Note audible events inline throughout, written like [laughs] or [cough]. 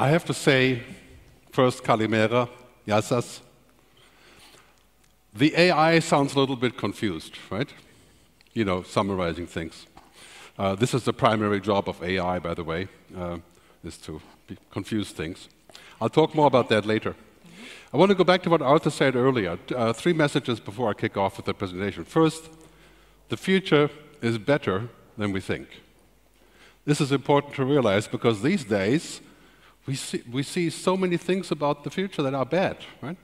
I have to say, first, Kalimera, Yassas. The AI sounds a little bit confused, right? You know, summarizing things. Uh, this is the primary job of AI, by the way, uh, is to confuse things. I'll talk more about that later. I want to go back to what Arthur said earlier. Uh, three messages before I kick off with the presentation. First, the future is better than we think. This is important to realize because these days we see, we see so many things about the future that are bad, right?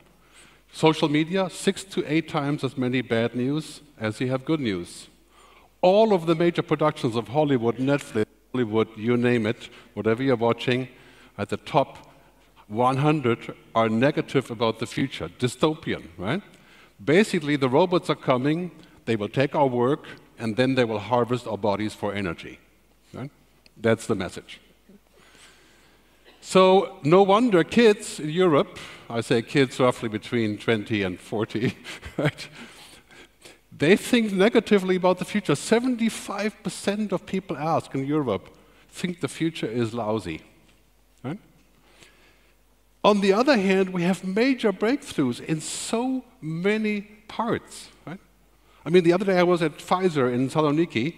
Social media, six to eight times as many bad news as you have good news. All of the major productions of Hollywood, Netflix, Hollywood, you name it, whatever you're watching, at the top 100 are negative about the future, dystopian, right? Basically, the robots are coming, they will take our work, and then they will harvest our bodies for energy. Right? That's the message. So, no wonder kids in Europe, I say kids roughly between 20 and 40, [laughs] right? They think negatively about the future. 75% of people asked in Europe think the future is lousy. Right? On the other hand, we have major breakthroughs in so many parts. Right? I mean, the other day I was at Pfizer in Saloniki.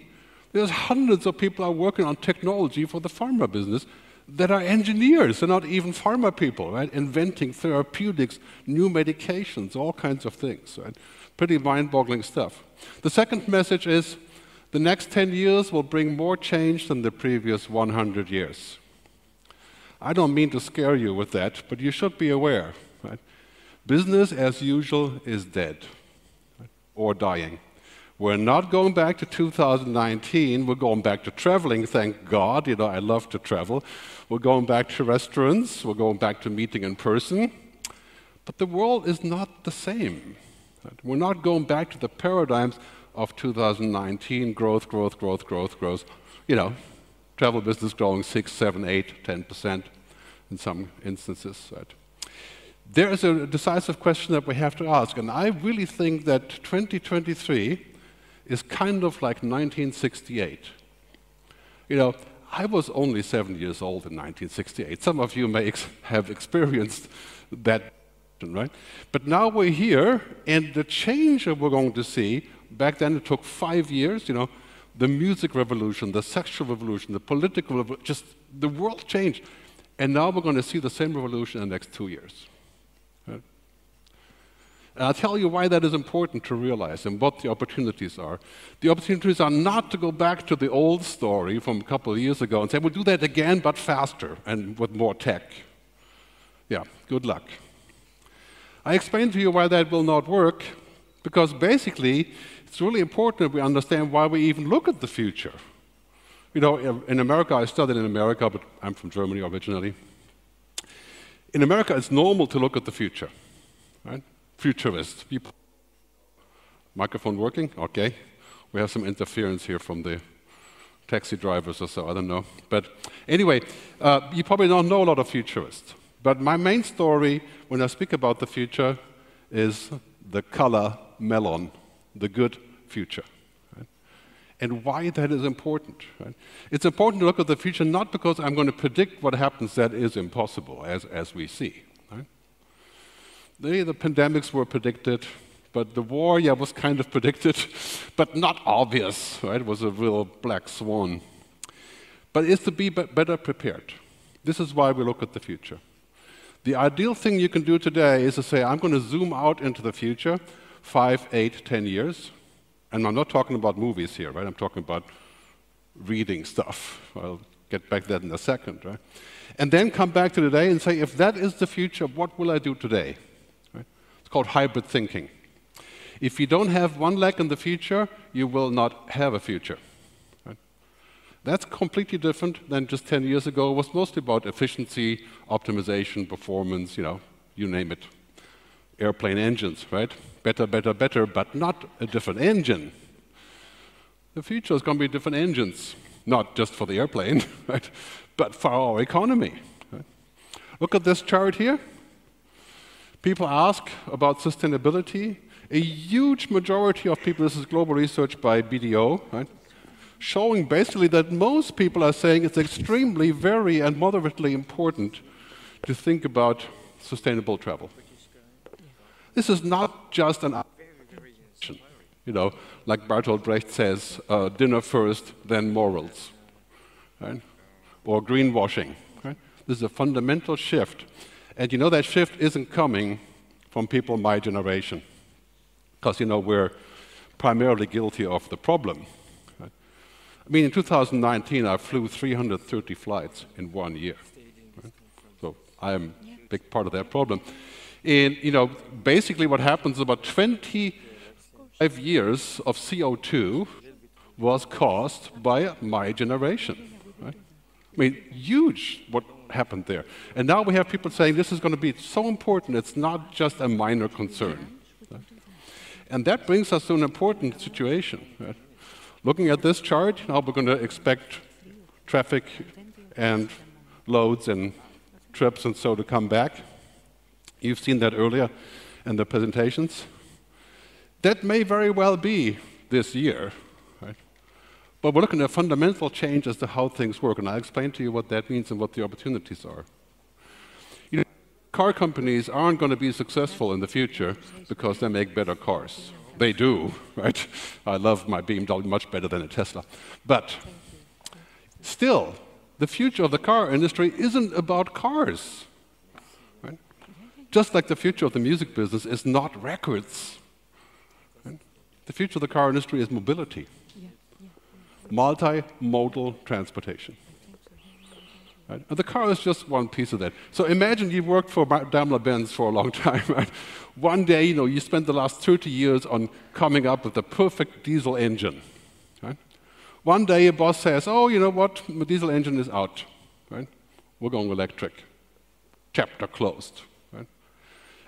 There's hundreds of people are working on technology for the pharma business that are engineers. They're not even pharma people, right? Inventing therapeutics, new medications, all kinds of things, right? Pretty mind-boggling stuff. The second message is the next 10 years will bring more change than the previous 100 years. I don't mean to scare you with that, but you should be aware. Right? Business as usual is dead right? or dying. We're not going back to 2019. We're going back to traveling, thank God. You know, I love to travel. We're going back to restaurants. We're going back to meeting in person. But the world is not the same. We're not going back to the paradigms of 2019 growth, growth, growth, growth, growth. You know, travel business growing 6, 7, 8, 10% in some instances. Right? There is a decisive question that we have to ask, and I really think that 2023 is kind of like 1968. You know, I was only seven years old in 1968. Some of you may ex have experienced that, right? But now we're here, and the change that we're going to see, back then it took five years, you know, the music revolution, the sexual revolution, the political revolution, just the world changed. And now we're going to see the same revolution in the next two years. And I'll tell you why that is important to realize and what the opportunities are. The opportunities are not to go back to the old story from a couple of years ago and say, we'll do that again, but faster and with more tech. Yeah, good luck. I explained to you why that will not work, because basically, it's really important that we understand why we even look at the future. You know, in America, I studied in America, but I'm from Germany originally. In America, it's normal to look at the future, right? Futurist. People. Microphone working? Okay. We have some interference here from the taxi drivers or so, I don't know. But anyway, uh, you probably don't know a lot of futurists. But my main story when I speak about the future is the color melon the good future. And why that is important. Right? It's important to look at the future not because I'm going to predict what happens that is impossible, as, as we see. The, the pandemics were predicted, but the war, yeah, was kind of predicted, [laughs] but not obvious. Right? It was a real black swan. But it's to be better prepared. This is why we look at the future. The ideal thing you can do today is to say, I'm going to zoom out into the future five, eight, ten years. And I'm not talking about movies here, right? I'm talking about reading stuff. I'll get back to that in a second, right? And then come back to today and say, if that is the future, what will I do today? It's called hybrid thinking. If you don't have one leg in the future, you will not have a future. That's completely different than just 10 years ago. It was mostly about efficiency, optimization, performance, you know, you name it. Airplane engines, right? better, better, better, but not a different engine. The future is going to be different engines, not just for the airplane, [laughs] right, but for our economy. Right? Look at this chart here. People ask about sustainability. A huge majority of people, this is global research by BDO, right, showing basically that most people are saying it's extremely, very, and moderately important to think about sustainable travel. This is not just an option, you know, like Bertolt Brecht says, uh, dinner first, then morals, right? or greenwashing. Right? This is a fundamental shift. And you know that shift isn't coming from people my generation, because you know we're primarily guilty of the problem. Right? I mean, in 2019, I flew 330 flights in one year. Right? So I am a big part of that problem. And you know, basically, what happens about 20 five years of CO2 was caused by my generation. Right? I mean, huge what happened there. And now we have people saying this is going to be so important, it's not just a minor concern. And that brings us to an important situation. Looking at this chart, now we're going to expect traffic and loads and trips and so to come back. You've seen that earlier in the presentations. That may very well be this year? But we're looking at a fundamental change as to how things work, and I'll explain to you what that means and what the opportunities are. You know, car companies aren't going to be successful in the future because they make better cars. They do, right? I love my BMW much better than a Tesla. But still, the future of the car industry isn't about cars. Right? Just like the future of the music business is not records. The future of the car industry is mobility, multimodal transportation. Right? And the car is just one piece of that. So imagine you've worked for Daimler Benz for a long [laughs] time, right? One day, you know, you spent the last 30 years on coming up with the perfect diesel engine. Right? One day, a boss says, "Oh, you know what? The diesel engine is out. Right? We're going electric." Chapter closed. Right?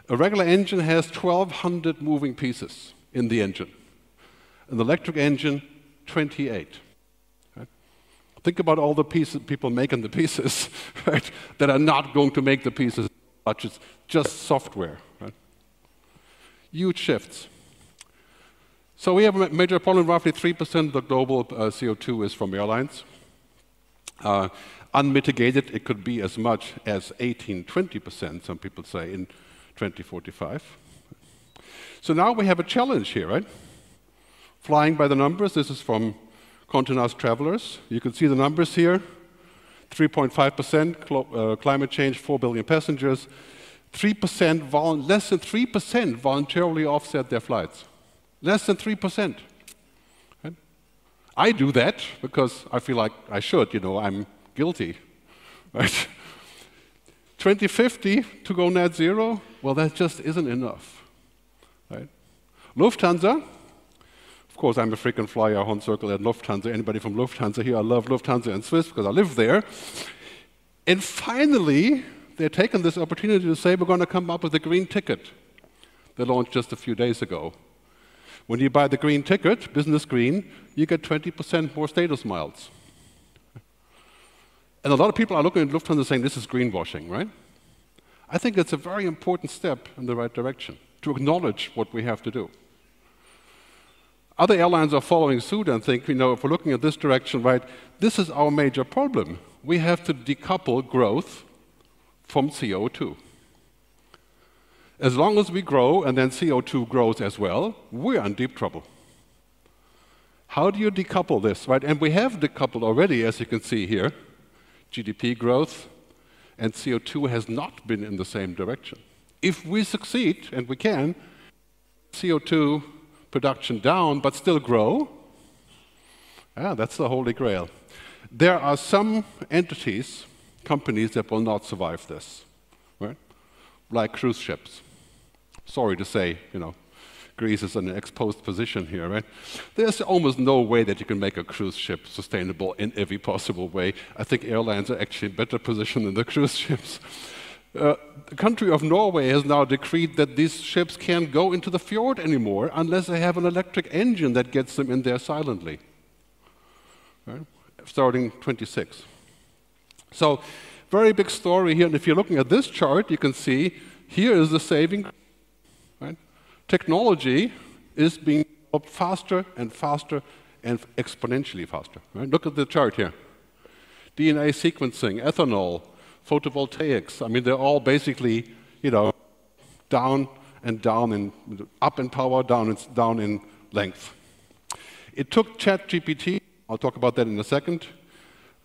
A regular engine has 1,200 moving pieces in the engine an electric engine, 28. Think about all the pieces, people making the pieces [laughs] right, that are not going to make the pieces much. It's just software. Right? Huge shifts. So we have a major problem. Roughly 3% of the global uh, CO2 is from airlines. Uh, unmitigated, it could be as much as 18, 20%, some people say, in 2045. So now we have a challenge here, right? Flying by the numbers, this is from Nast Travelers. You can see the numbers here. 3.5% uh, climate change, 4 billion passengers. 3% less than 3% voluntarily offset their flights. Less than 3%. Right? I do that because I feel like I should, you know, I'm guilty. [laughs] Right? 2050 to go net zero, well, that just isn't enough. Right? Lufthansa, course, I'm a frequent flyer on circle at Lufthansa. Anybody from Lufthansa here? I love Lufthansa and Swiss because I live there. And finally, they're taking this opportunity to say we're going to come up with a green ticket. They launched just a few days ago. When you buy the green ticket, business green, you get 20% more status miles. And a lot of people are looking at Lufthansa saying this is greenwashing, right? I think it's a very important step in the right direction to acknowledge what we have to do. Other airlines are following suit and think, you know, if we're looking at this direction, right, this is our major problem. We have to decouple growth from CO2. As long as we grow and then CO2 grows as well, we're in deep trouble. How do you decouple this, right? And we have decoupled already, as you can see here. GDP growth and CO2 has not been in the same direction. If we succeed, and we can, CO2 production down but still grow. Yeah, that's the holy grail. There are some entities, companies that will not survive this, right? Like cruise ships. Sorry to say, you know, Greece is in an exposed position here, right? There's almost no way that you can make a cruise ship sustainable in every possible way. I think airlines are actually in better position than the [laughs] cruise ships. Uh, the country of Norway has now decreed that these ships can't go into the fjord anymore unless they have an electric engine that gets them in there silently. Right? Starting 26. So, very big story here. And if you're looking at this chart, you can see here is the saving. Right? Technology is being developed faster and faster and exponentially faster. Right? Look at the chart here DNA sequencing, ethanol, photovoltaics. I mean, they're all basically, you know, down and down in, up in power, down in, down in length. It took ChatGPT, I'll talk about that in a second,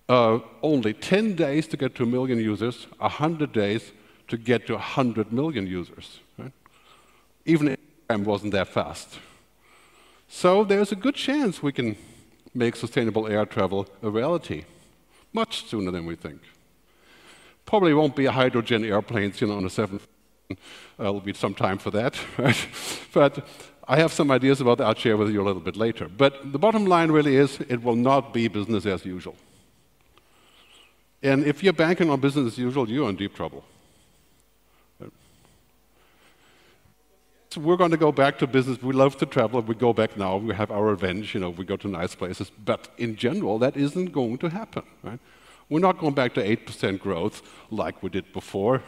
uh, only 10 days to get to a million users, 100 days to get to 100 million users. Right? Even Instagram wasn't that fast. So there's a good chance we can make sustainable air travel a reality much sooner than we think. Probably won't be a hydrogen airplanes, you know, on a 7. Uh, there'll be some time for that, right? [laughs] but I have some ideas about that. I'll share with you a little bit later. But the bottom line really is it will not be business as usual. And if you're banking on business as usual, you're in deep trouble. So we're going to go back to business. We love to travel. We go back now. We have our revenge. You know, we go to nice places. But in general, that isn't going to happen. Right? We're not going back to 8% growth like we did before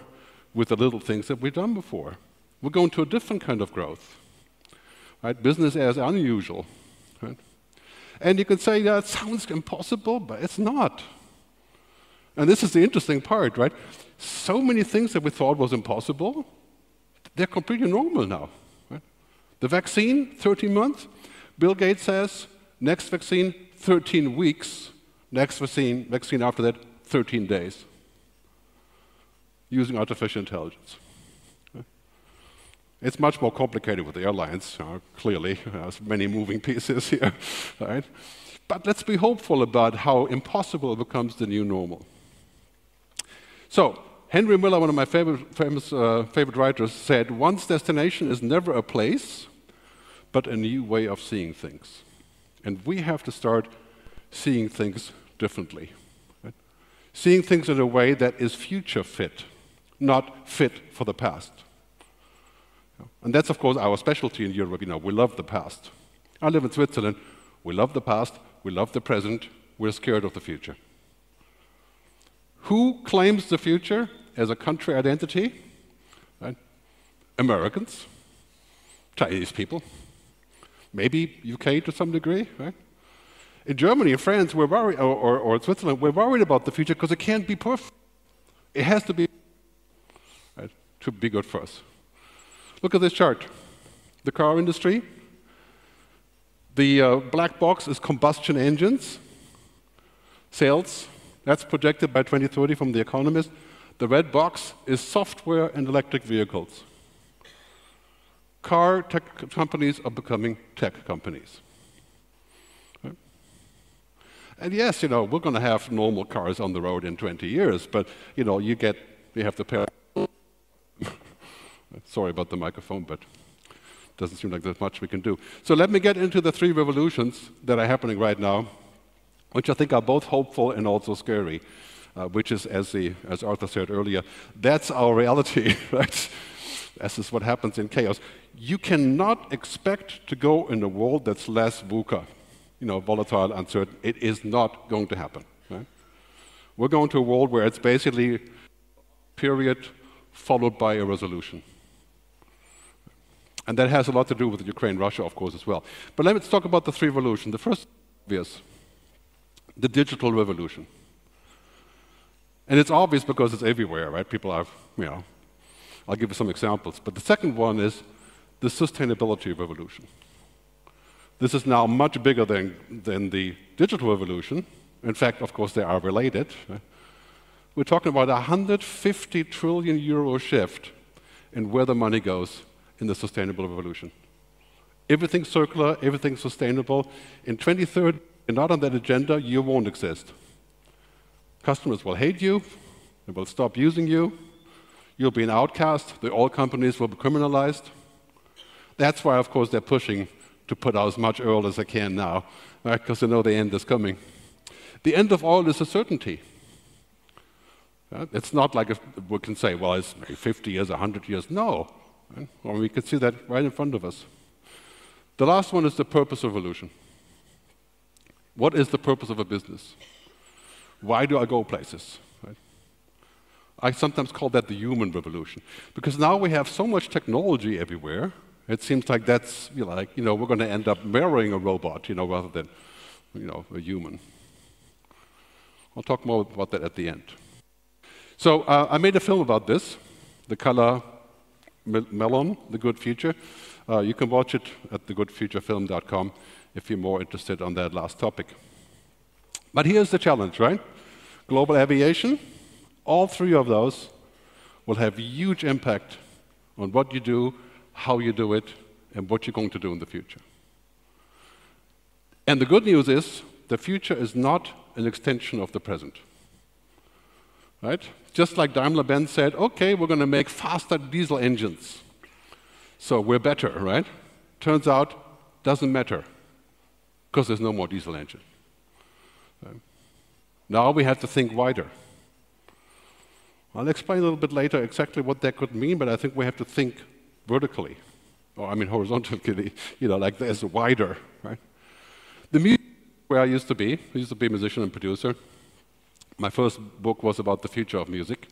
with the little things that we've done before. We're going to a different kind of growth. Right? Business as unusual. Right? And you can say that sounds impossible, but it's not. And this is the interesting part, right? So many things that we thought was impossible, they're completely normal now. Right? The vaccine, 13 months. Bill Gates says, next vaccine, 13 weeks. Next vaccine, vaccine after that, 13 days using artificial intelligence. It's much more complicated with the airlines, uh, clearly. [laughs] There's many moving pieces [laughs] here, right? But let's be hopeful about how impossible it becomes the new normal. So, Henry Miller, one of my favorite, famous, uh, favorite writers, said, One's destination is never a place, but a new way of seeing things. And we have to start seeing things differently. Right? Seeing things in a way that is future fit not fit for the past. And that's, of course, our specialty in Europe. You know, we love the past. I live in Switzerland. We love the past. We love the present. We're scared of the future. Who claims the future as a country identity? Right? Americans, Chinese people, maybe UK to some degree. Right? In Germany and France, we're worried, or, or, or Switzerland, we're worried about the future because it can't be perfect. It has to be to be good for us. Look at this chart. The car industry, the uh, black box is combustion engines, sales, that's projected by 2030 from The Economist. The red box is software and electric vehicles. Car tech companies are becoming tech companies. And yes, you know, we're going to have normal cars on the road in 20 years, but, you know, you get, you have to pay [laughs] Sorry about the microphone, but doesn't seem like there's much we can do. So let me get into the three revolutions that are happening right now, which I think are both hopeful and also scary, uh, which is, as, the, as Arthur said earlier, that's our reality, [laughs] right? This is what happens in chaos. You cannot expect to go in a world that's less VUCA, you know, volatile, uncertain. It is not going to happen. Right? We're going to a world where it's basically period followed by a resolution. And that has a lot to do with Ukraine, Russia, of course, as well. But let's talk about the three revolutions. The first obvious, the digital revolution. And it's obvious because it's everywhere, right? People have, you know, I'll give you some examples. But the second one is the sustainability revolution. This is now much bigger than, than the digital revolution. In fact, of course, they are related. We're talking about a 150 trillion euro shift in where the money goes in the sustainable revolution. Everything circular, everything sustainable. In 2030, you're not on that agenda, you won't exist. Customers will hate you, they will stop using you, you'll be an outcast, the oil companies will be criminalized. That's why, of course, they're pushing to put out as much oil as I can now, right? Because they know the end is coming. The end of oil is a certainty. It's not like we can say, well, it's 50 years, 100 years. No. Right? We can see that right in front of us. The last one is the purpose of evolution. What is the purpose of a business? Why do I go places? Right? I sometimes call that the human revolution because now we have so much technology everywhere. It seems like that's you know, like you know we're going to end up marrying a robot, you know, rather than you know a human. I'll talk more about that at the end. So uh, I made a film about this, the color melon, the good future. Uh, you can watch it at thegoodfuturefilm.com if you're more interested on that last topic. But here's the challenge, right? Global aviation, all three of those will have huge impact on what you do, how you do it, and what you're going to do in the future. And the good news is the future is not an extension of the present. Right? Just like Daimler Benz said, okay, we're going to make faster diesel engines. So we're better, right? Turns out, doesn't matter because there's no more diesel engine. Right? Now we have to think wider. I'll explain a little bit later exactly what that could mean, but I think we have to think vertically, or I mean [laughs] horizontally, you know, like there's wider, right? The music where I used to be, I used to be a musician and producer. My first book was about the future of music.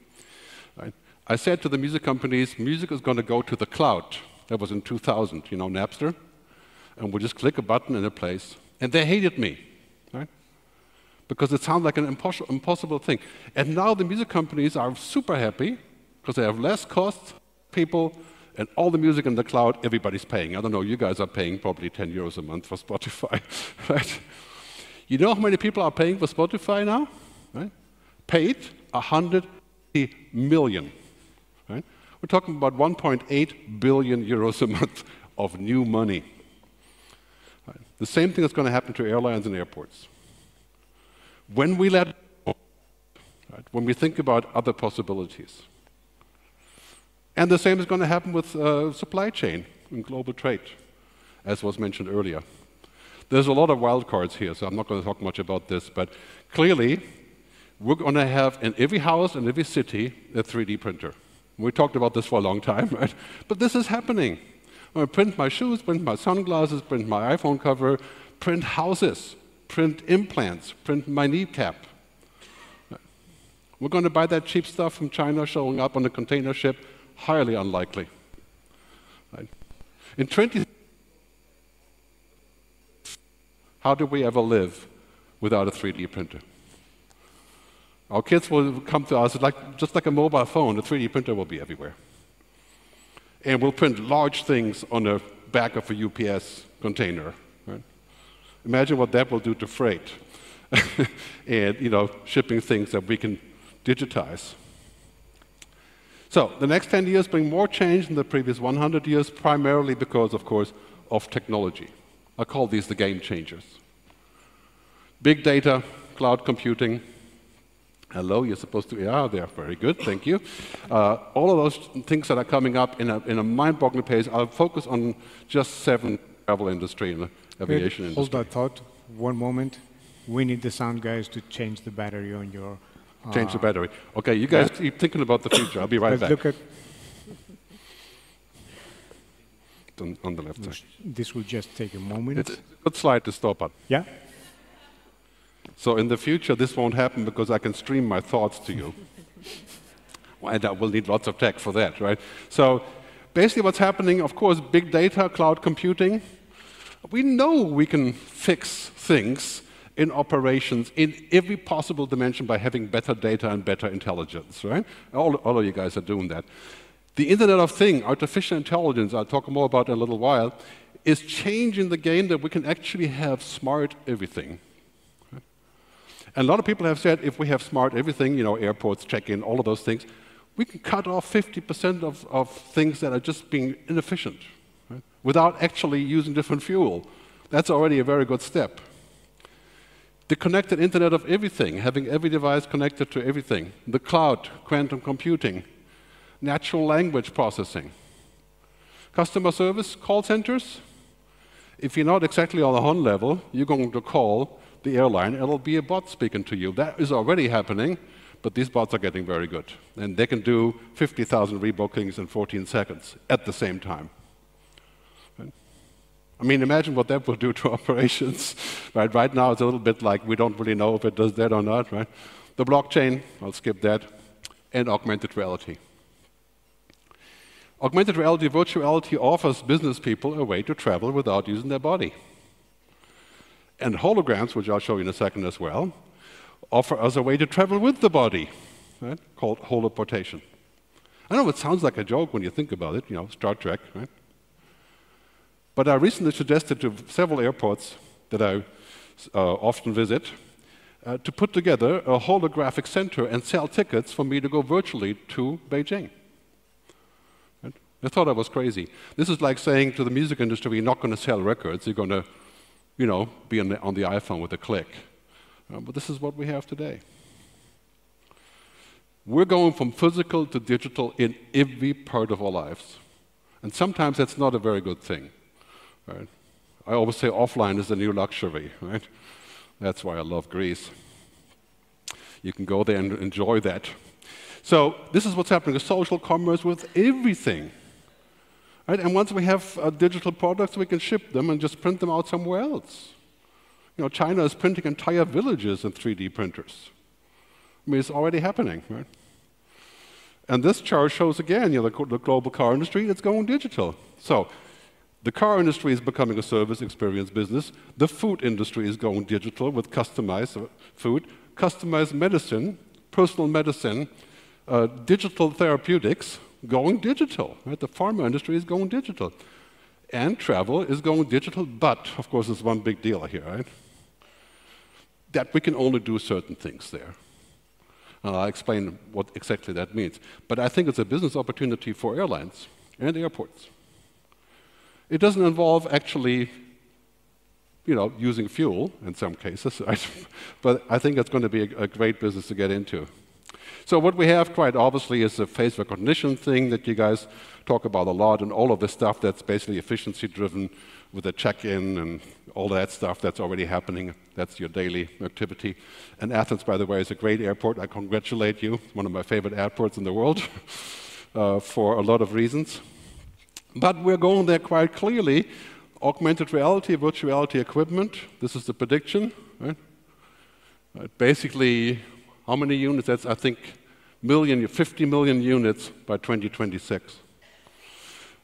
Right? I said to the music companies, music is going to go to the cloud. That was in 2000, you know, Napster. And we'll just click a button and it plays. And they hated me, right? Because it sounds like an impossible thing. And now the music companies are super happy because they have less cost, people, and all the music in the cloud, everybody's paying. I don't know, you guys are paying probably 10 euros a month for Spotify, [laughs] right? You know how many people are paying for Spotify now? Right? Paid 180 million. Right? We're talking about 1.8 billion euros a month of new money. Right? The same thing is going to happen to airlines and airports. When we let right, when we think about other possibilities. And the same is going to happen with uh, supply chain and global trade, as was mentioned earlier. There's a lot of wild cards here, so I'm not going to talk much about this, but clearly, we're going to have in every house and every city a 3D printer. We talked about this for a long time, [laughs] right? But this is happening. I'm going to print my shoes, print my sunglasses, print my iPhone cover, print houses, print implants, print my kneecap. We're going to buy that cheap stuff from China showing up on a container ship? Highly unlikely. Right? In 20, how do we ever live without a 3D printer? Our kids will come to us like, just like a mobile phone, a 3D printer will be everywhere. And we'll print large things on the back of a UPS container. Right? Imagine what that will do to freight [laughs] and you know, shipping things that we can digitize. So the next 10 years bring more change than the previous 100 years, primarily because, of course, of technology. I call these the game changers. Big data, cloud computing. Hello, you're supposed to, yeah, they're very good, thank you. Uh, all of those things that are coming up in a, in a mind-boggling pace, I'll focus on just seven travel industry and aviation Wait, industry. Hold that thought, one moment. We need the sound guys to change the battery on your... Change the ah. battery. Okay, you guys yeah. keep thinking about the future. I'll be right Let's back. Look at on, on the left side. This will just take a moment. It's a good slide to stop on. Yeah. So in the future, this won't happen because I can stream my thoughts to you. [laughs] and I will need lots of tech for that, right? So basically what's happening, of course, big data, cloud computing. We know we can fix things in operations in every possible dimension by having better data and better intelligence, right? All, all of you guys are doing that. The Internet of Things, artificial intelligence, I'll talk more about in a little while, is changing the game that we can actually have smart everything. And a lot of people have said if we have smart everything, you know, airports, check-in, all of those things, we can cut off 50% of, of things that are just being inefficient right? without actually using different fuel. That's already a very good step. The connected Internet of everything, having every device connected to everything, the cloud, quantum computing, natural language processing. Customer service call centers, if you're not exactly on the HON level, you're going to call the airline, it'll be a bot speaking to you. That is already happening, but these bots are getting very good. And they can do 50,000 rebookings in 14 seconds at the same time. I mean, imagine what that will do to [laughs] operations. right? right now, it's a little bit like we don't really know if it does that or not. Right? The blockchain, I'll skip that, and augmented reality. Augmented reality, virtuality offers business people a way to travel without using their body. And holograms, which I'll show you in a second as well, offer us a way to travel with the body. right, called holoportation. I know it sounds like a joke when you think about it, you know, Star Trek, right? But I recently suggested to several airports that I uh, often visit uh, to put together a holographic center and sell tickets for me to go virtually to Beijing. I thought I was crazy. This is like saying to the music industry, you're not going to sell records, you're going to, you know, be on the, on the iPhone with a click. Uh, but this is what we have today. We're going from physical to digital in every part of our lives. And sometimes that's not a very good thing. Right? I always say offline is the new luxury, right? That's why I love Greece. You can go there and enjoy that. So this is what's happening with social commerce with everything. Right? And once we have uh, digital products, we can ship them and just print them out somewhere else. You know, China is printing entire villages in 3D printers. I mean, it's already happening, right? And this chart shows again, you know, the, the global car industry, it's going digital. So the car industry is becoming a service experience business. The food industry is going digital with customized food, customized medicine, personal medicine, uh, digital therapeutics going digital. Right? The pharma industry is going digital. And travel is going digital, but of course, there's one big deal here, right? That we can only do certain things there. And I'll explain what exactly that means. But I think it's a business opportunity for airlines and airports. It doesn't involve actually, you know, using fuel in some cases, [laughs] but I think it's going to be a, a great business to get into. So what we have quite obviously is a face recognition thing that you guys talk about a lot, and all of the stuff that's basically efficiency driven with the check-in and all that stuff that's already happening. That's your daily activity. And Athens, by the way, is a great airport. I congratulate you. One of my favorite airports in the world [laughs] uh, for a lot of reasons. But we're going there quite clearly. Augmented reality, virtual reality equipment. This is the prediction. Right? Basically, how many units? That's, I think, million, 50 million units by 2026.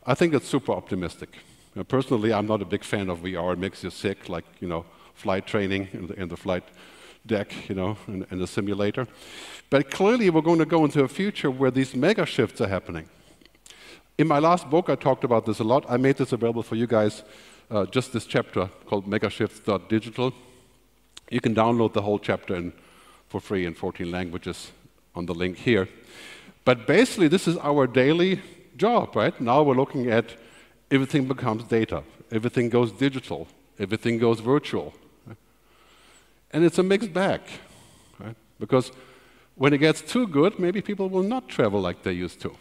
I think it's super optimistic. Now, personally, I'm not a big fan of VR. It makes you sick, like, you know, flight training in the, the flight deck, you know, in the simulator. But clearly, we're going to go into a future where these mega shifts are happening. In my last book, I talked about this a lot. I made this available for you guys, uh, just this chapter called megashifts.digital. You can download the whole chapter in, for free in 14 languages on the link here. But basically, this is our daily job, right? Now we're looking at everything becomes data, everything goes digital, everything goes virtual. Right? And it's a mixed bag, right? Because when it gets too good, maybe people will not travel like they used to.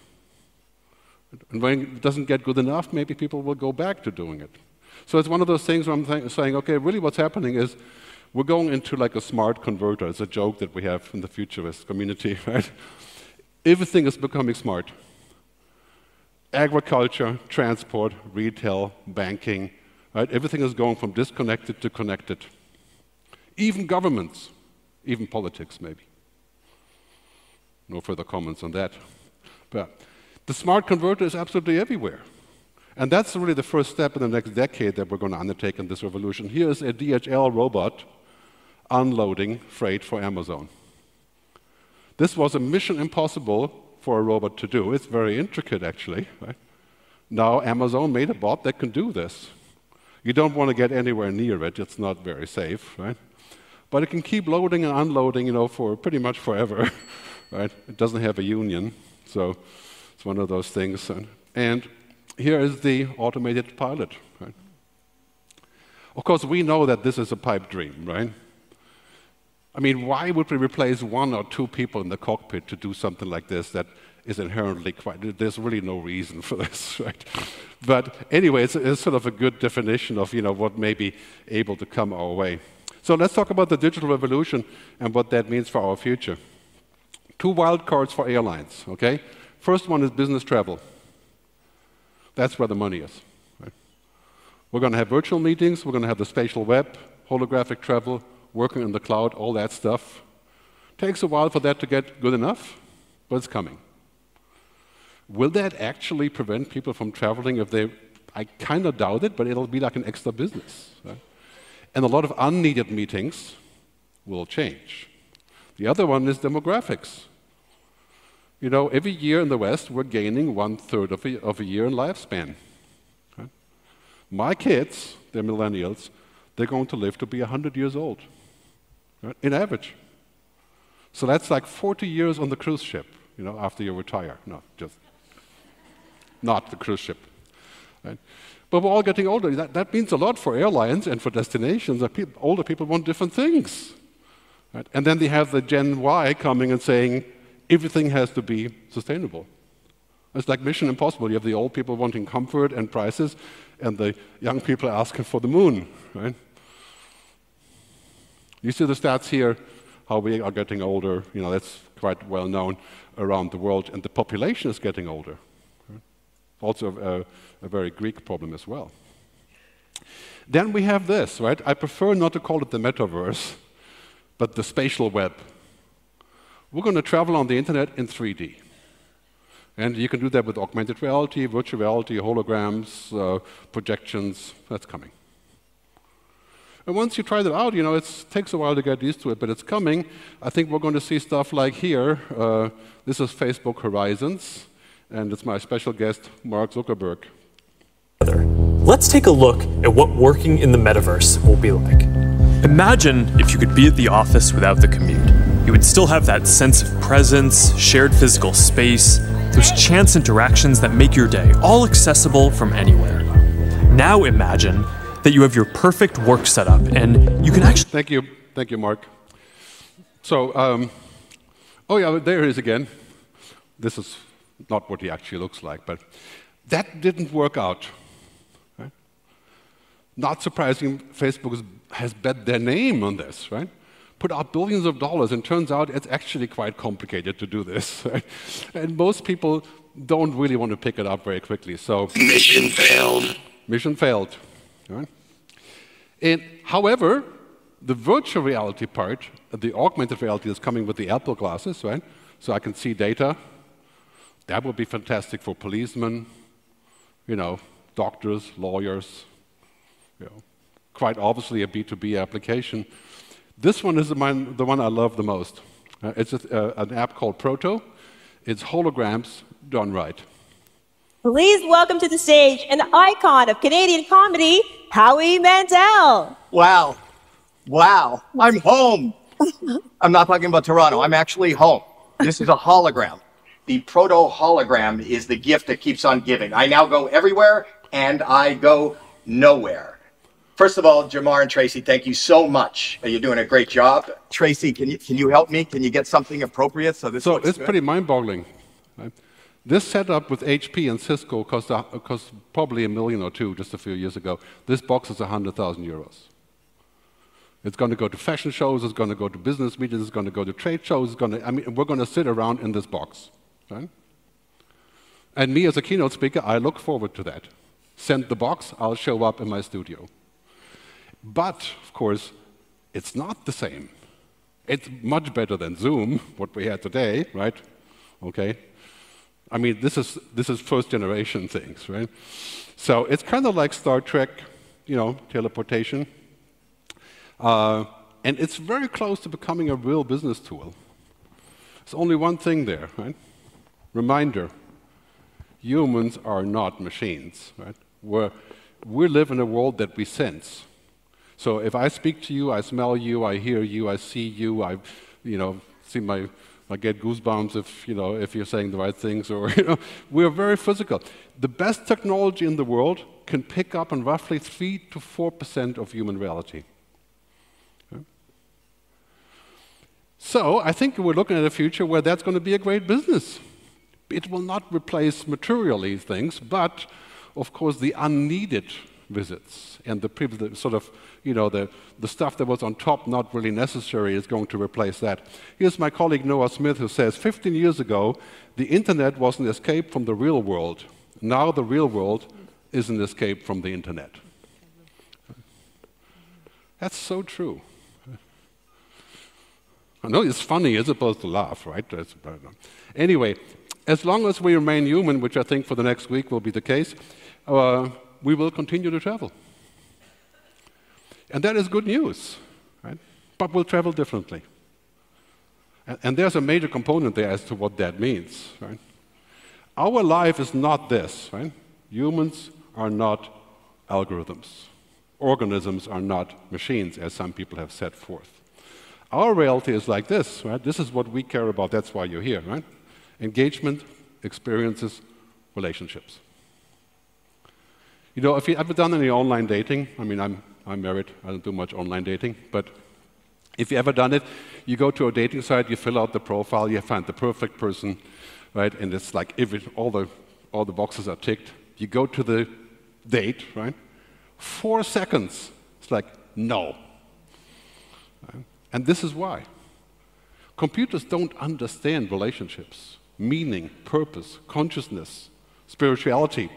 And when it doesn't get good enough, maybe people will go back to doing it. So it's one of those things where I'm saying, okay, really what's happening is we're going into like a smart converter. It's a joke that we have in the futurist community, [laughs] right? Everything is becoming smart. Agriculture, transport, retail, banking, right? Everything is going from disconnected to connected. Even governments, even politics, maybe. No further comments on that. But the smart converter is absolutely everywhere. And that's really the first step in the next decade that we're going to undertake in this revolution. Here is a DHL robot unloading freight for Amazon. This was a mission impossible for a robot to do. It's very intricate, actually. Right? Now, Amazon made a bot that can do this. You don't want to get anywhere near it, it's not very safe, right? But it can keep loading and unloading, you know, for pretty much forever, [laughs] right? It doesn't have a union, so it's one of those things. And here is the automated pilot. Right? Of course, we know that this is a pipe dream, right? I mean, why would we replace one or two people in the cockpit to do something like this that is inherently quite, there's really no reason for this, [laughs] right? But anyway, it's, it's, sort of a good definition of, you know, what may be able to come our way. So let's talk about the digital revolution and what that means for our future. Two wild cards for airlines, okay? First one is business travel. That's where the money is. Right? We're going to have virtual meetings, we're going to have the spatial web, holographic travel, working in the cloud, all that stuff. Takes a while for that to get good enough, but it's coming. Will that actually prevent people from traveling if they I kind of doubt it, but it'll be like an extra business. Right? And a lot of unneeded meetings will change. The other one is demographics. You know, every year in the West, we're gaining one third of a, of a year in lifespan. Right? My kids, they're millennials, they're going to live to be 100 years old, right? in average. So that's like 40 years on the cruise ship, you know, after you retire. No, just not the cruise ship. Right? But we're all getting older. That, that means a lot for airlines and for destinations. Older people want different things. Right? And then they have the Gen Y coming and saying, everything has to be sustainable. It's like Mission Impossible. You have the old people wanting comfort and prices, and the young people asking for the moon, right? You see the stats here, how we are getting older. You know, that's quite well known around the world, and the population is getting older. Right? Also a, a very Greek problem as well. Then we have this, right? I prefer not to call it the metaverse, but the spatial web. We're going to travel on the internet in 3D. And you can do that with augmented reality, virtual reality, holograms, uh, projections. That's coming. And once you try that out, you know, it takes a while to get used to it, but it's coming. I think we're going to see stuff like here. Uh, this is Facebook Horizons, and it's my special guest, Mark Zuckerberg. Let's take a look at what working in the metaverse will be like. Imagine if you could be at the office without the commute. You would still have that sense of presence, shared physical space, those chance interactions that make your day all accessible from anywhere. Now imagine that you have your perfect work setup and you can actually. Thank you. Thank you, Mark. So, um, oh yeah, there he is again. This is not what he actually looks like, but that didn't work out. Right? Not surprising, Facebook has bet their name on this, right? Put out billions of dollars, and turns out it's actually quite complicated to do this. [laughs] Right? And most people don't really want to pick it up very quickly. So mission failed. Mission failed. Right? And however, the virtual reality part, the augmented reality is coming with the Apple glasses, right? So I can see data. That would be fantastic for policemen, you know, doctors, lawyers, you know, quite obviously a B2B application. This one is the one, the one I love the most. Uh, it's a, uh, an app called Proto. It's holograms done right. Please welcome to the stage an icon of Canadian comedy, Howie Mandel. Wow. Wow. I'm home. [laughs] I'm not talking about Toronto. I'm actually home. This is a hologram. The proto hologram is the gift that keeps on giving. I now go everywhere and I go nowhere. First of all, Jamar and Tracy, thank you so much. You're doing a great job. Tracy, can you can you help me? Can you get something appropriate so this? So it's good? pretty mind-boggling. Right? This setup with HP and Cisco cost, uh, cost probably a million or two just a few years ago. This box is 100,000 euros. It's going to go to fashion shows, it's going to go to business meetings, it's going to go to trade shows, it's going to, I mean, we're going to sit around in this box. Right? And me as a keynote speaker, I look forward to that. Send the box, I'll show up in my studio. But, of course, it's not the same. It's much better than Zoom, what we had today, right? Okay? I mean, this is, this is first generation things, right? So it's kind of like Star Trek, you know, teleportation. Uh, and it's very close to becoming a real business tool. There's only one thing there, right? Reminder humans are not machines, right? We're, we live in a world that we sense. So if I speak to you, I smell you, I hear you, I see you, I, you know, see my, I get goosebumps if, you know, if you're saying the right things, or, [laughs] you know, we're very physical. The best technology in the world can pick up on roughly 3 to 4% of human reality. So I think we're looking at a future where that's going to be a great business. It will not replace materially things, but of course the unneeded visits and the, the sort of you know, the, the stuff that was on top, not really necessary, is going to replace that. Here's my colleague Noah Smith who says 15 years ago, the internet was an escape from the real world. Now the real world is an escape from the internet. That's so true. I know it's funny, it's supposed to laugh, right? Anyway, as long as we remain human, which I think for the next week will be the case, uh, we will continue to travel. And that is good news, right? But we'll travel differently. And there's a major component there as to what that means, right? Our life is not this, right? Humans are not algorithms. Organisms are not machines, as some people have set forth. Our reality is like this, right? This is what we care about. That's why you're here, right? Engagement, experiences, relationships. You know, if you ever done any online dating, I mean, I'm, I'm married, I don't do much online dating, but if you ever done it, you go to a dating site, you fill out the profile, you find the perfect person, right? And it's like every, all, the, all the boxes are ticked. You go to the date, right? Four seconds, it's like, no. Right? And this is why. Computers don't understand relationships, meaning, purpose, consciousness, spirituality.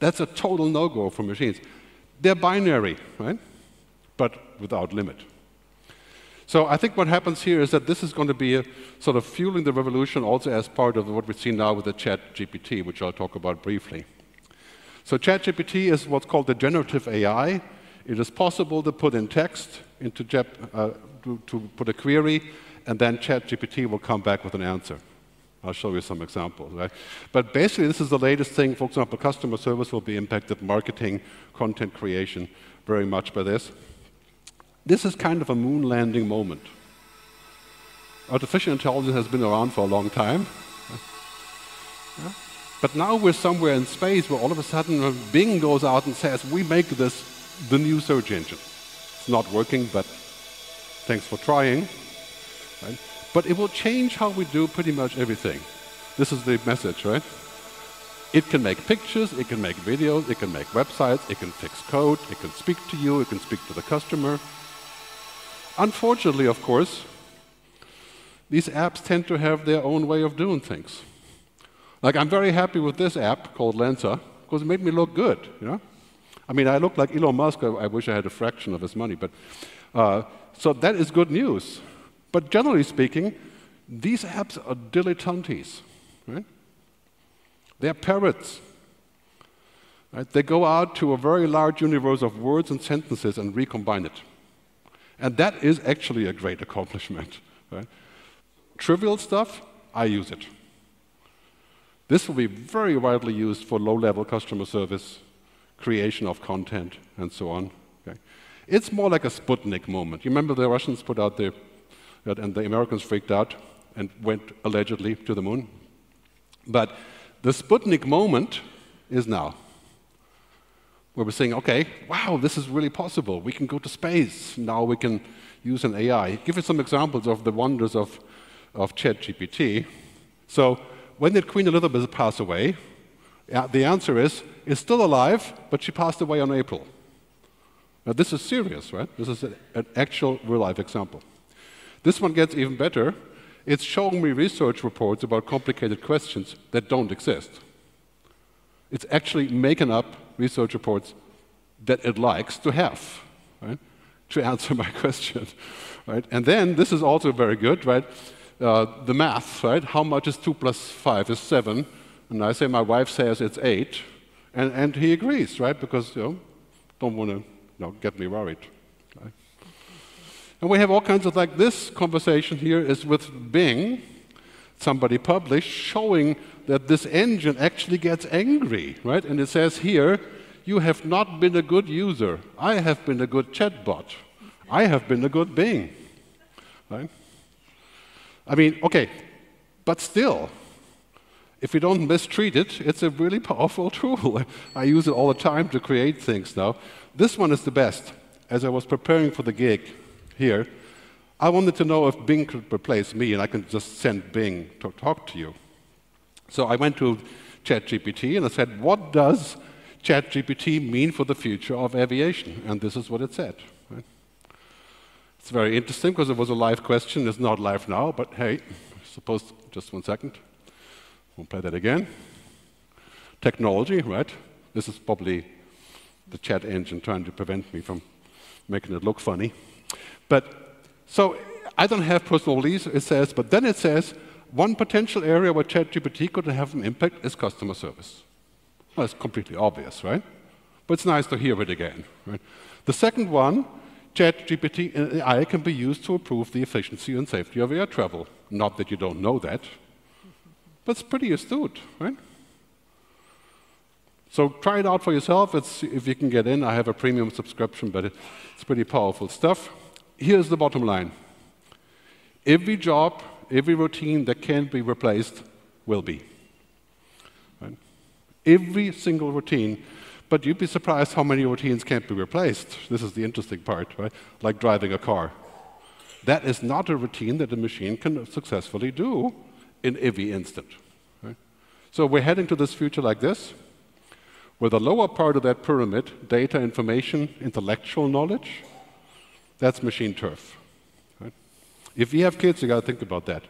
That's a total no go for machines. They're binary, right? But without limit. So I think what happens here is that this is going to be a, sort of fueling the revolution also as part of what we see now with the chat GPT, which I'll talk about briefly. So ChatGPT is what's called the generative AI. It is possible to put in text into uh, to, to put a query, and then ChatGPT will come back with an answer. I'll show you some examples. Right? But basically, this is the latest thing. For example, customer service will be impacted, marketing, content creation, very much by this. This is kind of a moon landing moment. Artificial intelligence has been around for a long time. Yeah? But now we're somewhere in space where all of a sudden Bing goes out and says, we make this the new search engine. It's not working, but thanks for trying. Right? But it will change how we do pretty much everything. This is the message, right? It can make pictures, it can make videos, it can make websites, it can fix code, it can speak to you, it can speak to the customer. Unfortunately, of course, these apps tend to have their own way of doing things. Like, I'm very happy with this app called Lensa because it made me look good, you know? I mean, I look like Elon Musk. I wish I had a fraction of his money, but uh, so that is good news. But generally speaking, these apps are dilettantes, right? They're parrots. Right? They go out to a very large universe of words and sentences and recombine it. And that is actually a great [laughs] accomplishment. Right? Trivial stuff, I use it. This will be very widely used for low-level customer service, creation of content, and so on. Okay? It's more like a Sputnik moment. You remember the Russians put out the, and the Americans freaked out and went allegedly to the moon? But the Sputnik moment is now, where we're saying, okay, wow, this is really possible. We can go to space. Now we can use an AI. Give you some examples of the wonders of, of ChatGPT. So when did Queen Elizabeth pass away? The answer is, is still alive, but she passed away on April. Now, this is serious, right? This is an actual real life example. This one gets even better. It's showing me research reports about complicated questions that don't exist. It's actually making up research reports that it likes to have, right? To answer [laughs] my question, right? And then this is also very good, right? uh, the math, right? How much is 2 plus 5 is 7. And I say, my wife says it's 8. And, and he agrees, right? Because, you know, don't want to you know, get me worried. Right? And we have all kinds of like this conversation here is with Bing, somebody published, showing that this engine actually gets angry, right? And it says here, you have not been a good user. I have been a good chatbot. I have been a good Bing, right? I mean, okay, but still, if we don't mistreat it, it's a really powerful [laughs] tool. I use it all the time to create things now. This one is the best. As I was preparing for the gig here, I wanted to know if Bing could replace me and I could just send Bing to talk to you. So I went to ChatGPT and I said, What does ChatGPT mean for the future of aviation? And this is what it said. Right? It's very interesting because it was a live question. It's not live now, but hey, suppose just one second. We'll play that again. Technology, right? This is probably the chat engine trying to prevent me from making it look funny. But so I don't have personal beliefs, it says, but then it says one potential area where ChatGPT could have an impact is customer service. Well, it's completely obvious, right? But it's nice to hear it again. Right? The second one ChatGPT AI can be used to improve the efficiency and safety of air travel. Not that you don't know that, but it's pretty astute, right? So try it out for yourself. It's, if you can get in, I have a premium subscription, but it's pretty powerful stuff. Here's the bottom line. Every job, every routine that can be replaced will be. Right? Every single routine, but you'd be surprised how many routines can't be replaced. This is the interesting part, right? Like driving a car. That is not a routine that a machine can successfully do in every instant. So we're heading to this future like this where the lower part of that pyramid, data, information, intellectual knowledge, that's machine turf. Right? If you have kids, you got to think about that.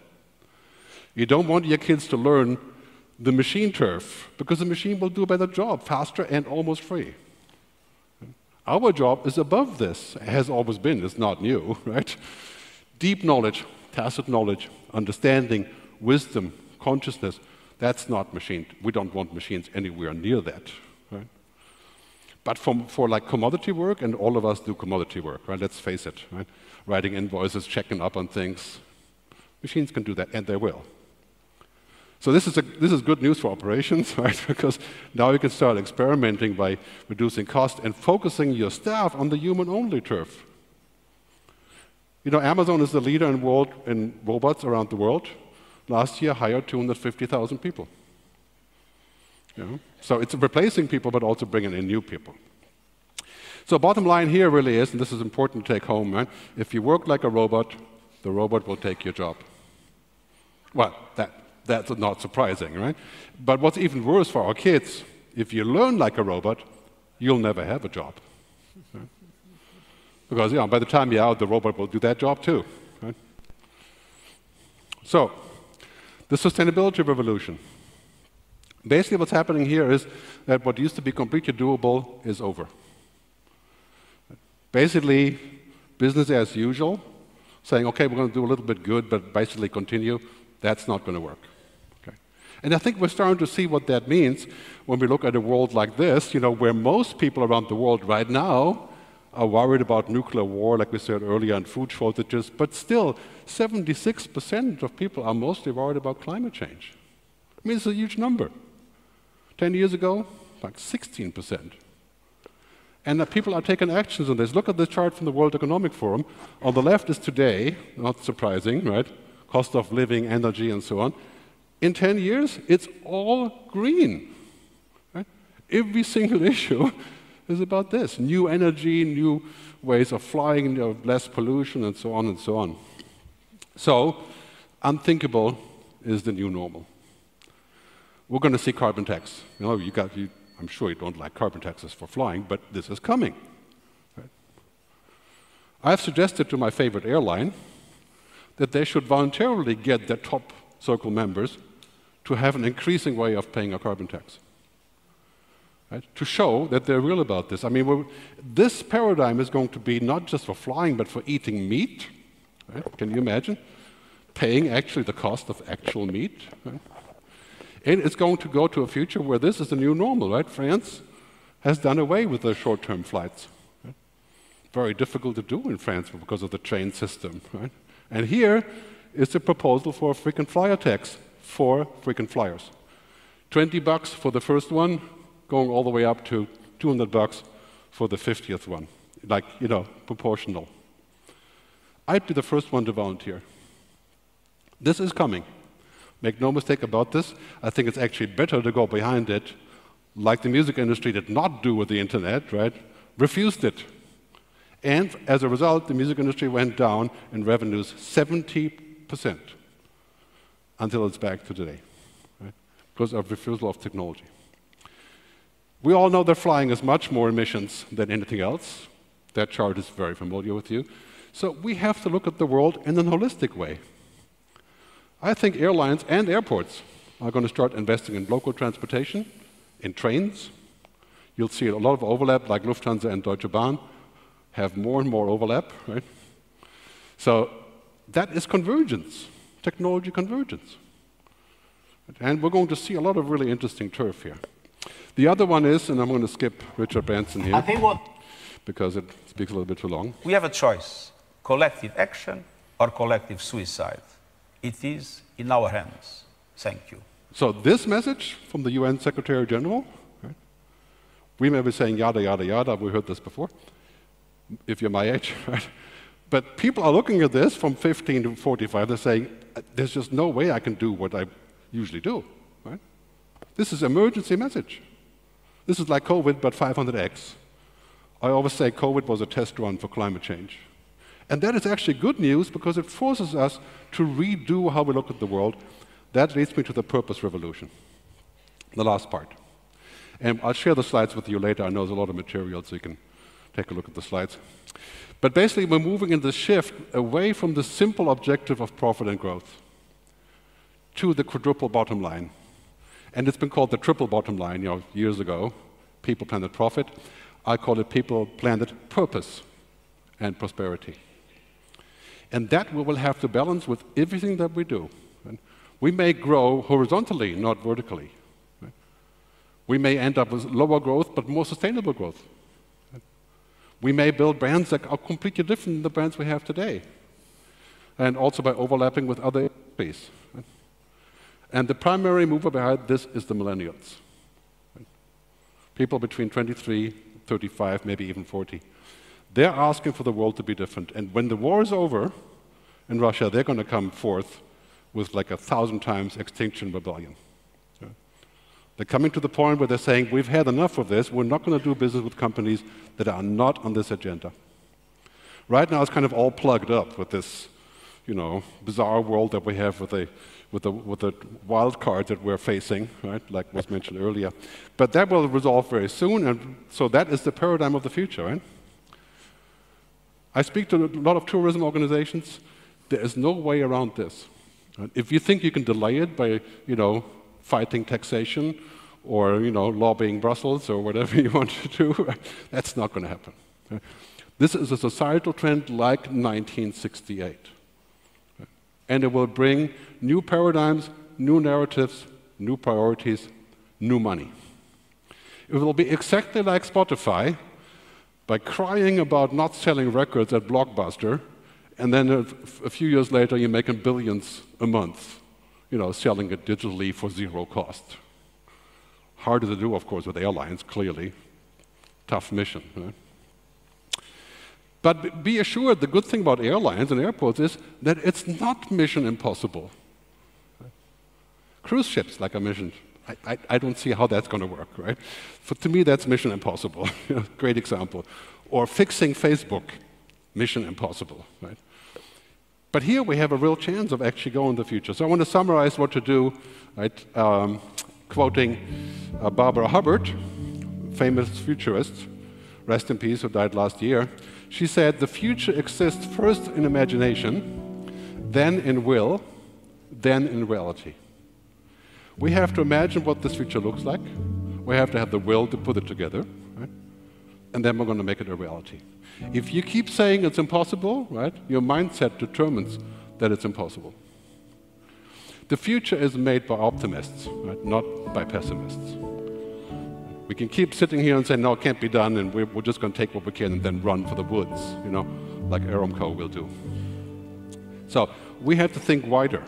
You don't want your kids to learn the machine turf because the machine will do a better job, faster and almost free. Our job is above this, has always been, it's not new, [laughs] right? Deep knowledge, tacit knowledge, understanding, wisdom, consciousness, that's not machine. We don't want machines anywhere near that. But for, like commodity work, and all of us do commodity work, right? Let's face it, right? Writing invoices, checking up on things. Machines can do that, and they will. So this is, a, this is good news for operations, [laughs] right? Because now you can start experimenting by reducing cost and focusing your staff on the human-only turf. You know, Amazon is the leader in, world, in robots around the world. Last year, hired 250,000 people. So it's replacing people, but also bringing in new people. So bottom line here really is, and this is important to take home, right? If you work like a robot, the robot will take your job. Well, that, that's not surprising, right? But what's even worse for our kids, if you learn like a robot, you'll never have a job. Right? [laughs] Because you know, by the time you're out, the robot will do that job too. Right? So, the sustainability revolution. Basically, what's happening here is that what used to be completely doable is over. Basically, business as usual, saying, okay, we're going to do a little bit good, but basically continue, that's not going to work. Okay. And I think we're starting to see what that means when we look at a world like this, you know, where most people around the world right now are worried about nuclear war, like we said earlier, and food shortages, but still, 76% of people are mostly worried about climate change. I mean, it's a huge number. 10 years ago, like 16%. And that people are taking actions on this. Look at the chart from the World Economic Forum. On the left is today, not surprising, right? Cost of living, energy, and so on. In 10 years, it's all green. Right? Every single [laughs] issue is about this new energy, new ways of flying, you know, less pollution, and so on and so on. So, unthinkable is the new normal we're going to see carbon tax. You know, you got, you, I'm sure you don't like carbon taxes for flying, but this is coming. Right? I've suggested to my favorite airline that they should voluntarily get their top circle members to have an increasing way of paying a carbon tax. Right? To show that they're real about this. I mean, this paradigm is going to be not just for flying, but for eating meat. Right? Can you imagine? Paying actually the cost of actual meat. Right? And it's going to go to a future where this is the new normal, right? France has done away with the short term flights. Right? Very difficult to do in France because of the train system, right? And here is a proposal for a frequent flyer tax for frequent flyers. 20 bucks for the first one, going all the way up to 200 bucks for the 50th one. Like, you know, proportional. I'd be the first one to volunteer. This is coming. Make no mistake about this, I think it's actually better to go behind it, like the music industry did not do with the internet, right? Refused it. And as a result, the music industry went down in revenues 70% until it's back to today, right? because of refusal of technology. We all know that flying is much more emissions than anything else. That chart is very familiar with you. So we have to look at the world in a holistic way. I think airlines and airports are going to start investing in local transportation, in trains. You'll see a lot of overlap, like Lufthansa and Deutsche Bahn have more and more overlap, right? So that is convergence, technology convergence. And we're going to see a lot of really interesting turf here. The other one is, and I'm going to skip Richard Branson here. I think what because it speaks a little bit too long. We have a choice collective action or collective suicide. It is in our hands. Thank you. So this message from the UN Secretary General, right? we may be saying yada, yada, yada, we heard this before, if you're my age, [laughs] right? But people are looking at this from 15 to 45, they're saying, uh, there's just no way I can do what I usually do, right? This is emergency message. This is like COVID, but 500x. I always say COVID was a test run for climate change. And that is actually good news because it forces us to redo how we look at the world. That leads me to the purpose revolution, the last part. And I'll share the slides with you later. I know there's a lot of material, so you can take a look at the slides. But basically, we're moving in the shift away from the simple objective of profit and growth to the quadruple bottom line. And it's been called the triple bottom line, you know, years ago. People planet profit. I call it people planet purpose and prosperity. And that we will have to balance with everything that we do. We may grow horizontally, not vertically. We may end up with lower growth, but more sustainable growth. We may build brands that are completely different than the brands we have today, and also by overlapping with other industries. And the primary mover behind this is the millennials. People between 23, 35, maybe even 40. They're asking for the world to be different. And when the war is over in Russia, they're going to come forth with like a thousand times extinction rebellion. They're coming to the point where they're saying, we've had enough of this. We're not going to do business with companies that are not on this agenda. Right now, it's kind of all plugged up with this, you know, bizarre world that we have with the, with the, with the wild card that we're facing, right, like was mentioned earlier. But that will resolve very soon, and so that is the paradigm of the future, right? I speak to a lot of tourism organizations. There is no way around this. If you think you can delay it by, you know, fighting taxation or you know, lobbying Brussels or whatever [laughs] you want to do. [laughs] That's not going to happen. This is a societal trend like 1968. And it will bring new paradigms, new narratives, new priorities, new money. It will be exactly like Spotify by crying about not selling records at Blockbuster, and then a, a few years later you're making billions a month you know, selling it digitally for zero cost. Harder to do, of course, with airlines, clearly. Tough mission. Right? But be assured, the good thing about airlines and airports is that it's not mission impossible. Cruise ships, like I mentioned, I, I, don't see how that's going to work, right? For, to me, that's mission impossible. [laughs] Great example. Or fixing Facebook, mission impossible, right? But here we have a real chance of actually going the future. So I want to summarize what to do, right? Um, quoting uh, Barbara Hubbard, famous futurist, rest in peace, who died last year. She said, The future exists first in imagination, then in will, then in reality. We have to imagine what this future looks like. We have to have the will to put it together, right? and then we're going to make it a reality. If you keep saying it's impossible, right, your mindset determines that it's impossible. The future is made by optimists, right, not by pessimists. We can keep sitting here and say, no, it can't be done, and we're, we're just going to take what we can and then run for the woods, you know, like Aramco will do. So we have to think wider.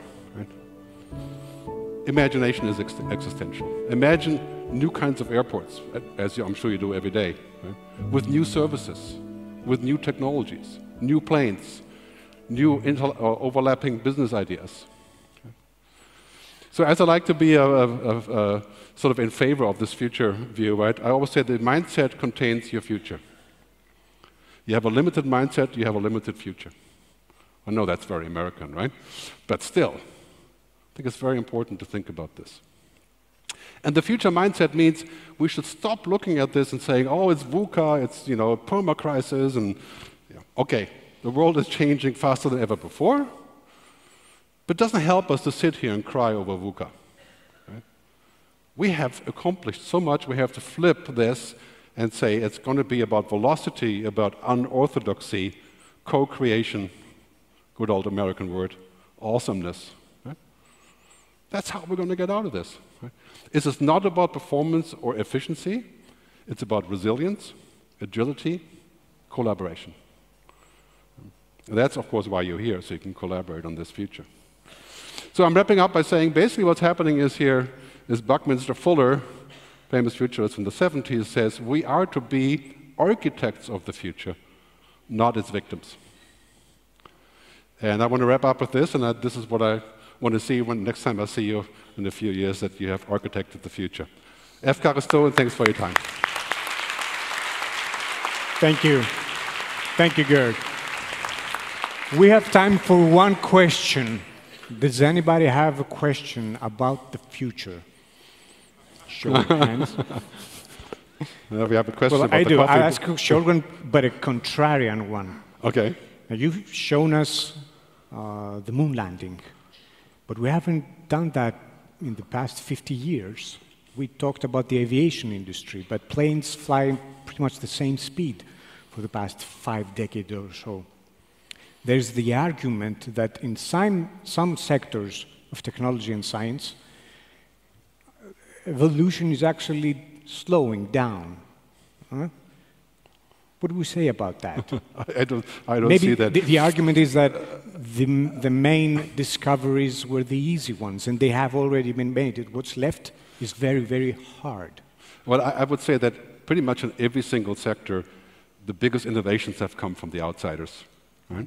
Imagination is ex existential. Imagine new kinds of airports, as I'm sure you do every day, right? with new services, with new technologies, new planes, new uh, overlapping business ideas. So as I like to be a, a, a, sort of in favor of this future view, right, I always say the mindset contains your future. You have a limited mindset, you have a limited future. I know that's very American, right? But still, I think it's very important to think about this. And the future mindset means we should stop looking at this and saying, oh, it's VUCA, it's, you know, a perma crisis, and, yeah, okay, the world is changing faster than ever before, but it doesn't help us to sit here and cry over VUCA. Right? We have accomplished so much, we have to flip this and say it's going to be about velocity, about unorthodoxy, co creation, good old American word, awesomeness. That's how we're going to get out of this. Right? This is not about performance or efficiency, it's about resilience, agility, collaboration. And that's, of course, why you're here, so you can collaborate on this future. So I'm wrapping up by saying basically what's happening is here is Buckminster Fuller, famous futurist from the 70s, says we are to be architects of the future, not its victims. And I want to wrap up with this, and I, this is what I want to see when next time I see you in a few years that you have architected the future. Efcharisto, and thanks for your time. Thank you. Thank you, Gerd. We have time for one question. Does anybody have a question about the future? Show of hands. [laughs] Uh, we have a question well, about I the do. coffee. I ask a short one, but a contrarian one. Okay. Now, you've shown us uh, the moon landing, but we haven't done that in the past 50 years. We talked about the aviation industry, but planes fly pretty much the same speed for the past five decades or so. There's the argument that in some, some sectors of technology and science, evolution is actually slowing down. Huh? What do we say about that? [laughs] I don't, I don't Maybe see that. The, the argument is that the, the main discoveries were the easy ones, and they have already been made. What's left is very, very hard. Well, I, I would say that pretty much in every single sector, the biggest innovations have come from the outsiders. Right?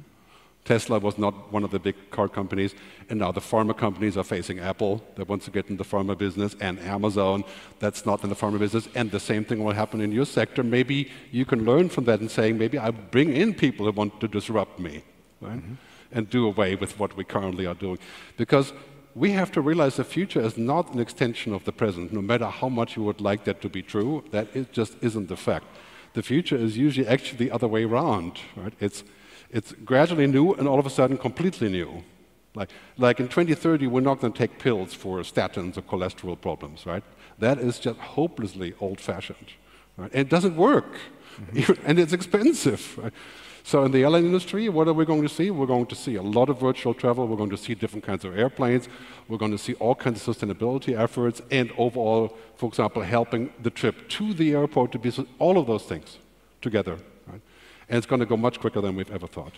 Tesla was not one of the big car companies, and now the pharma companies are facing Apple that wants to get in the pharma business, and Amazon that's not in the pharma business, and the same thing will happen in your sector. Maybe you can learn from that and saying, maybe I bring in people who want to disrupt me, right? Mm-hmm. And do away with what we currently are doing. Because we have to realize the future is not an extension of the present, no matter how much you would like that to be true, that it just isn't the fact. The future is usually actually the other way around, right? It's it's gradually new and all of a sudden completely new. Like, like in 2030, we're not going to take pills for statins or cholesterol problems, right? That is just hopelessly old fashioned. Right? And it doesn't work. Mm-hmm. [laughs] and it's expensive. Right? So, in the airline industry, what are we going to see? We're going to see a lot of virtual travel. We're going to see different kinds of airplanes. We're going to see all kinds of sustainability efforts and overall, for example, helping the trip to the airport to be all of those things together and it's going to go much quicker than we've ever thought.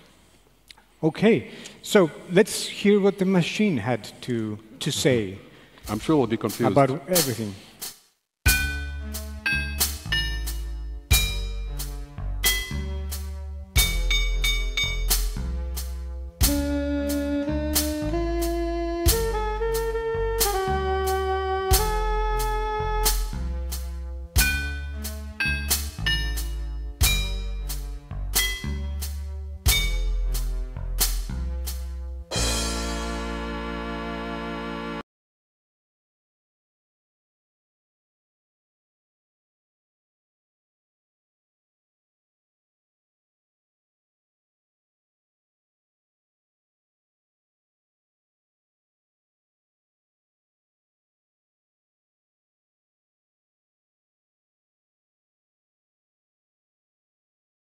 Okay, so let's hear what the machine had to, to say. I'm sure we'll be confused. About everything.